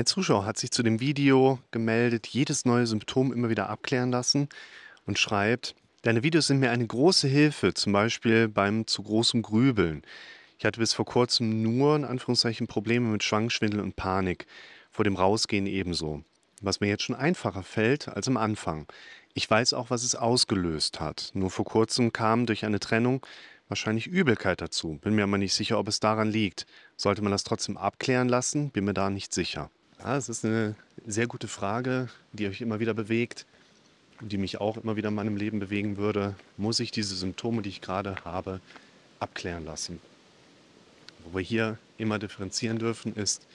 Ein Zuschauer hat sich zu dem Video gemeldet, jedes neue Symptom immer wieder abklären lassen und schreibt, deine Videos sind mir eine große Hilfe, zum Beispiel beim zu großem Grübeln. Ich hatte bis vor kurzem nur in Anführungszeichen Probleme mit Schwangschwindel und Panik, vor dem Rausgehen ebenso. Was mir jetzt schon einfacher fällt als am Anfang. Ich weiß auch, was es ausgelöst hat. Nur vor kurzem kam durch eine Trennung wahrscheinlich Übelkeit dazu. Bin mir aber nicht sicher, ob es daran liegt. Sollte man das trotzdem abklären lassen? Bin mir da nicht sicher. Ja, es ist eine sehr gute Frage, die euch immer wieder bewegt und die mich auch immer wieder in meinem Leben bewegen würde. Muss ich diese Symptome, die ich gerade habe, abklären lassen? Wo wir hier immer differenzieren dürfen, ist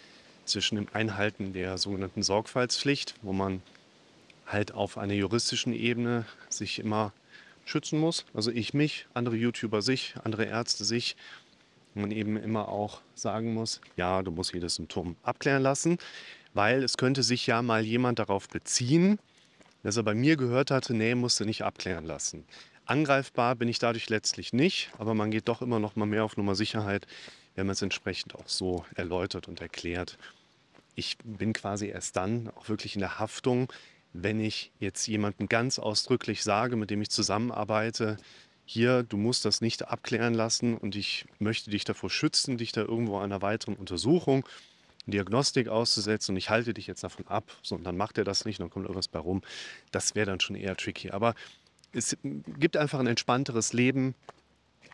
zwischen dem Einhalten der sogenannten Sorgfaltspflicht, wo man halt auf einer juristischen Ebene sich immer schützen muss. Also ich mich, andere YouTuber sich, andere Ärzte sich. Man eben immer auch sagen muss, ja, du musst jedes Symptom abklären lassen, weil es könnte sich ja mal jemand darauf beziehen, dass er bei mir gehört hatte, nee, musste nicht abklären lassen. Angreifbar bin ich dadurch letztlich nicht, aber man geht doch immer noch mal mehr auf Nummer Sicherheit, wenn man es entsprechend auch so erläutert und erklärt. Ich bin quasi erst dann auch wirklich in der Haftung, wenn ich jetzt jemanden ganz ausdrücklich sage, mit dem ich zusammenarbeite, hier, du musst das nicht abklären lassen und ich möchte dich davor schützen, dich da irgendwo einer weiteren Untersuchung, Diagnostik auszusetzen und ich halte dich jetzt davon ab, so, und dann macht er das nicht, dann kommt irgendwas bei rum. Das wäre dann schon eher tricky. Aber es gibt einfach ein entspannteres Leben,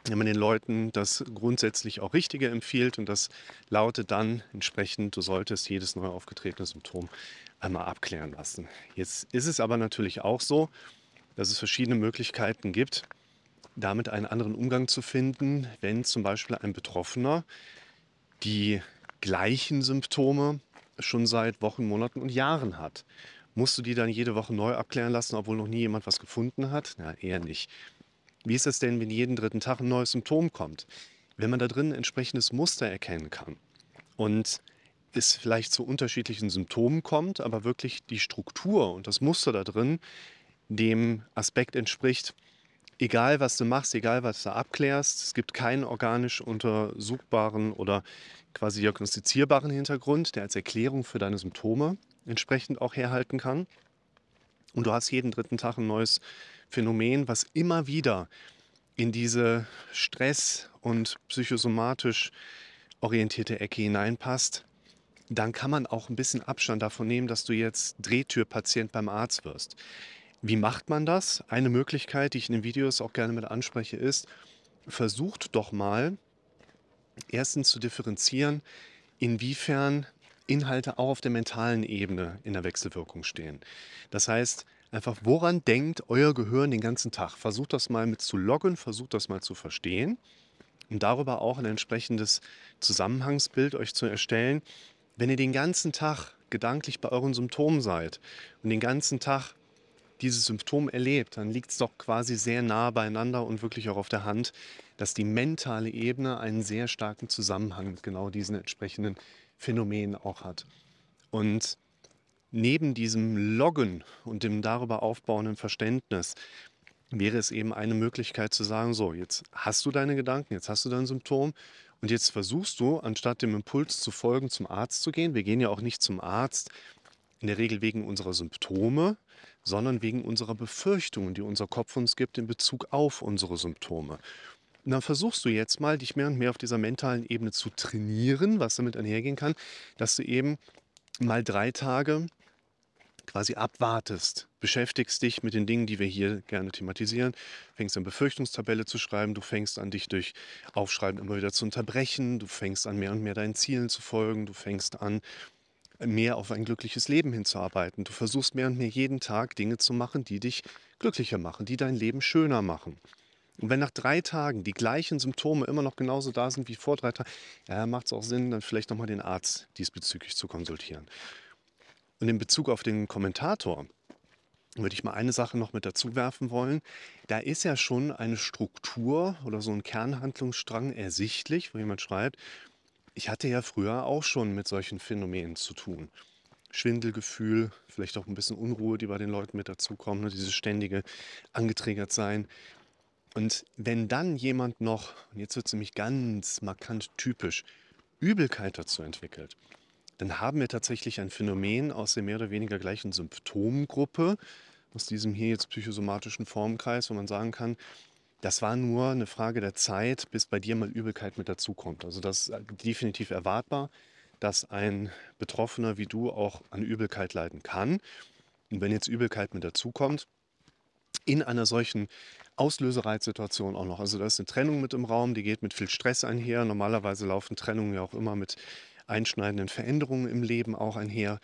wenn man den Leuten das grundsätzlich auch Richtige empfiehlt und das lautet dann entsprechend, du solltest jedes neu aufgetretene Symptom einmal abklären lassen. Jetzt ist es aber natürlich auch so, dass es verschiedene Möglichkeiten gibt, damit einen anderen Umgang zu finden, wenn zum Beispiel ein Betroffener die gleichen Symptome schon seit Wochen, Monaten und Jahren hat. Musst du die dann jede Woche neu abklären lassen, obwohl noch nie jemand was gefunden hat? Na, eher nicht. Wie ist es denn, wenn jeden dritten Tag ein neues Symptom kommt? Wenn man da drin ein entsprechendes Muster erkennen kann und es vielleicht zu unterschiedlichen Symptomen kommt, aber wirklich die Struktur und das Muster da drin dem Aspekt entspricht, egal was du machst, egal was du abklärst, es gibt keinen organisch untersuchbaren oder quasi diagnostizierbaren Hintergrund, der als Erklärung für deine Symptome entsprechend auch herhalten kann. Und du hast jeden dritten Tag ein neues Phänomen, was immer wieder in diese Stress- und psychosomatisch orientierte Ecke hineinpasst, dann kann man auch ein bisschen Abstand davon nehmen, dass du jetzt Drehtürpatient beim Arzt wirst. Wie macht man das? Eine Möglichkeit, die ich in den Videos auch gerne mit anspreche, ist, versucht doch mal erstens zu differenzieren, inwiefern Inhalte auch auf der mentalen Ebene in der Wechselwirkung stehen. Das heißt, einfach woran denkt euer Gehirn den ganzen Tag? Versucht das mal mit zu loggen, versucht das mal zu verstehen und darüber auch ein entsprechendes Zusammenhangsbild euch zu erstellen, wenn ihr den ganzen Tag gedanklich bei euren Symptomen seid und den ganzen Tag dieses Symptom erlebt, dann liegt es doch quasi sehr nah beieinander und wirklich auch auf der Hand, dass die mentale Ebene einen sehr starken Zusammenhang mit genau diesen entsprechenden Phänomenen auch hat. Und neben diesem Loggen und dem darüber aufbauenden Verständnis wäre es eben eine Möglichkeit zu sagen, so, jetzt hast du deine Gedanken, jetzt hast du dein Symptom und jetzt versuchst du, anstatt dem Impuls zu folgen, zum Arzt zu gehen. Wir gehen ja auch nicht zum Arzt in der Regel wegen unserer Symptome, sondern wegen unserer Befürchtungen, die unser Kopf uns gibt in Bezug auf unsere Symptome. Und dann versuchst du jetzt mal, dich mehr und mehr auf dieser mentalen Ebene zu trainieren, was damit einhergehen kann, dass du eben mal drei Tage quasi abwartest, beschäftigst dich mit den Dingen, die wir hier gerne thematisieren, fängst an Befürchtungstabelle zu schreiben, du fängst an dich durch Aufschreiben immer wieder zu unterbrechen, du fängst an mehr und mehr deinen Zielen zu folgen, du fängst an mehr auf ein glückliches Leben hinzuarbeiten, du versuchst mehr und mehr jeden Tag Dinge zu machen, die dich glücklicher machen, die dein Leben schöner machen. Und wenn nach drei Tagen die gleichen Symptome immer noch genauso da sind wie vor drei Tagen, ja, macht es auch Sinn, dann vielleicht nochmal den Arzt diesbezüglich zu konsultieren. Und in Bezug auf den Kommentator würde ich mal eine Sache noch mit dazu werfen wollen. Da ist ja schon eine Struktur oder so ein Kernhandlungsstrang ersichtlich, wo jemand schreibt, ich hatte ja früher auch schon mit solchen Phänomenen zu tun. Schwindelgefühl, vielleicht auch ein bisschen Unruhe, die bei den Leuten mit dazukommen, ne? dieses ständige angetriggert sein. Und wenn dann jemand noch, und jetzt wird es nämlich ganz markant typisch, Übelkeit dazu entwickelt, dann haben wir tatsächlich ein Phänomen aus der mehr oder weniger gleichen Symptomgruppe, aus diesem hier jetzt psychosomatischen Formkreis, wo man sagen kann, das war nur eine Frage der Zeit, bis bei dir mal Übelkeit mit dazukommt. Also das ist definitiv erwartbar, dass ein Betroffener wie du auch an Übelkeit leiden kann. Und wenn jetzt Übelkeit mit dazukommt, in einer solchen Auslösereizsituation auch noch. Also da ist eine Trennung mit im Raum, die geht mit viel Stress einher. Normalerweise laufen Trennungen ja auch immer mit einschneidenden Veränderungen im Leben auch einher.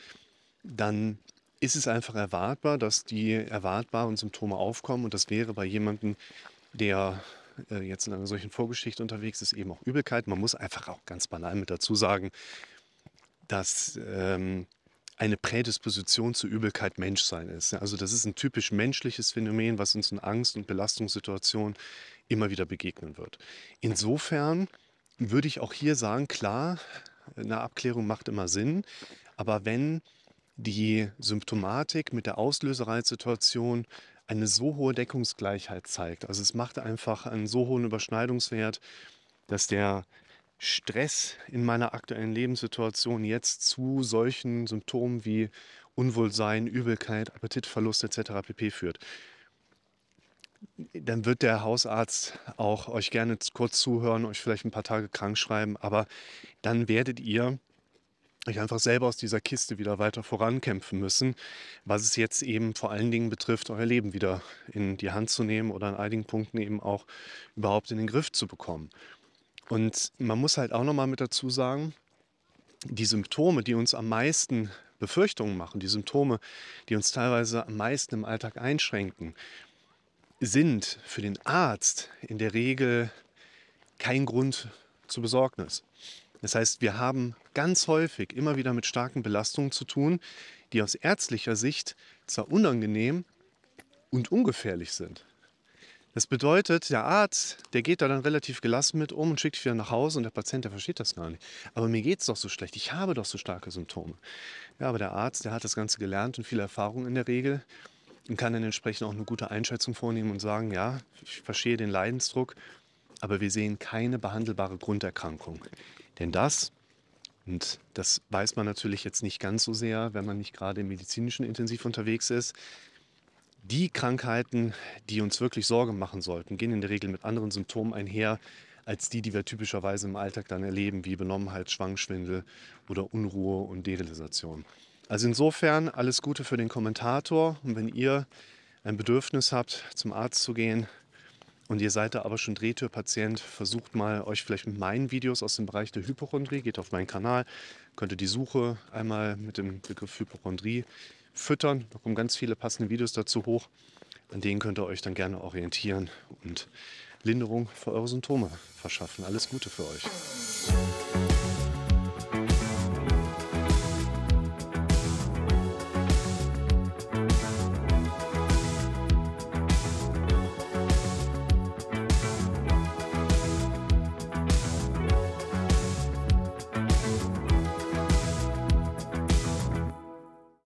Dann ist es einfach erwartbar, dass die erwartbaren Symptome aufkommen. Und das wäre bei jemandem, der äh, jetzt in einer solchen Vorgeschichte unterwegs ist, eben auch Übelkeit. Man muss einfach auch ganz banal mit dazu sagen, dass ähm, eine Prädisposition zur Übelkeit Menschsein ist. Also das ist ein typisch menschliches Phänomen, was uns in Angst- und Belastungssituationen immer wieder begegnen wird. Insofern würde ich auch hier sagen, klar, eine Abklärung macht immer Sinn, aber wenn die Symptomatik mit der Auslösereizsituation eine so hohe Deckungsgleichheit zeigt. Also es macht einfach einen so hohen Überschneidungswert, dass der Stress in meiner aktuellen Lebenssituation jetzt zu solchen Symptomen wie Unwohlsein, Übelkeit, Appetitverlust etc. pp führt. Dann wird der Hausarzt auch euch gerne kurz zuhören, euch vielleicht ein paar Tage krank schreiben, aber dann werdet ihr euch einfach selber aus dieser Kiste wieder weiter vorankämpfen müssen, was es jetzt eben vor allen Dingen betrifft, euer Leben wieder in die Hand zu nehmen oder an einigen Punkten eben auch überhaupt in den Griff zu bekommen. Und man muss halt auch nochmal mit dazu sagen, die Symptome, die uns am meisten Befürchtungen machen, die Symptome, die uns teilweise am meisten im Alltag einschränken, sind für den Arzt in der Regel kein Grund zur Besorgnis. Das heißt, wir haben ganz häufig immer wieder mit starken Belastungen zu tun, die aus ärztlicher Sicht zwar unangenehm und ungefährlich sind. Das bedeutet, der Arzt, der geht da dann relativ gelassen mit um und schickt dich wieder nach Hause und der Patient, der versteht das gar nicht. Aber mir geht es doch so schlecht, ich habe doch so starke Symptome. Ja, aber der Arzt, der hat das Ganze gelernt und viel Erfahrung in der Regel und kann dann entsprechend auch eine gute Einschätzung vornehmen und sagen, ja, ich verstehe den Leidensdruck, aber wir sehen keine behandelbare Grunderkrankung. Denn das, und das weiß man natürlich jetzt nicht ganz so sehr, wenn man nicht gerade im medizinischen Intensiv unterwegs ist, die Krankheiten, die uns wirklich Sorge machen sollten, gehen in der Regel mit anderen Symptomen einher, als die, die wir typischerweise im Alltag dann erleben, wie Benommenheit, Schwangschwindel oder Unruhe und Derealisation. Also insofern alles Gute für den Kommentator. Und wenn ihr ein Bedürfnis habt, zum Arzt zu gehen, und ihr seid da aber schon Drehtürpatient, versucht mal euch vielleicht mit meinen Videos aus dem Bereich der Hypochondrie, geht auf meinen Kanal, könnt ihr die Suche einmal mit dem Begriff Hypochondrie füttern. Da kommen ganz viele passende Videos dazu hoch. An denen könnt ihr euch dann gerne orientieren und Linderung für eure Symptome verschaffen. Alles Gute für euch.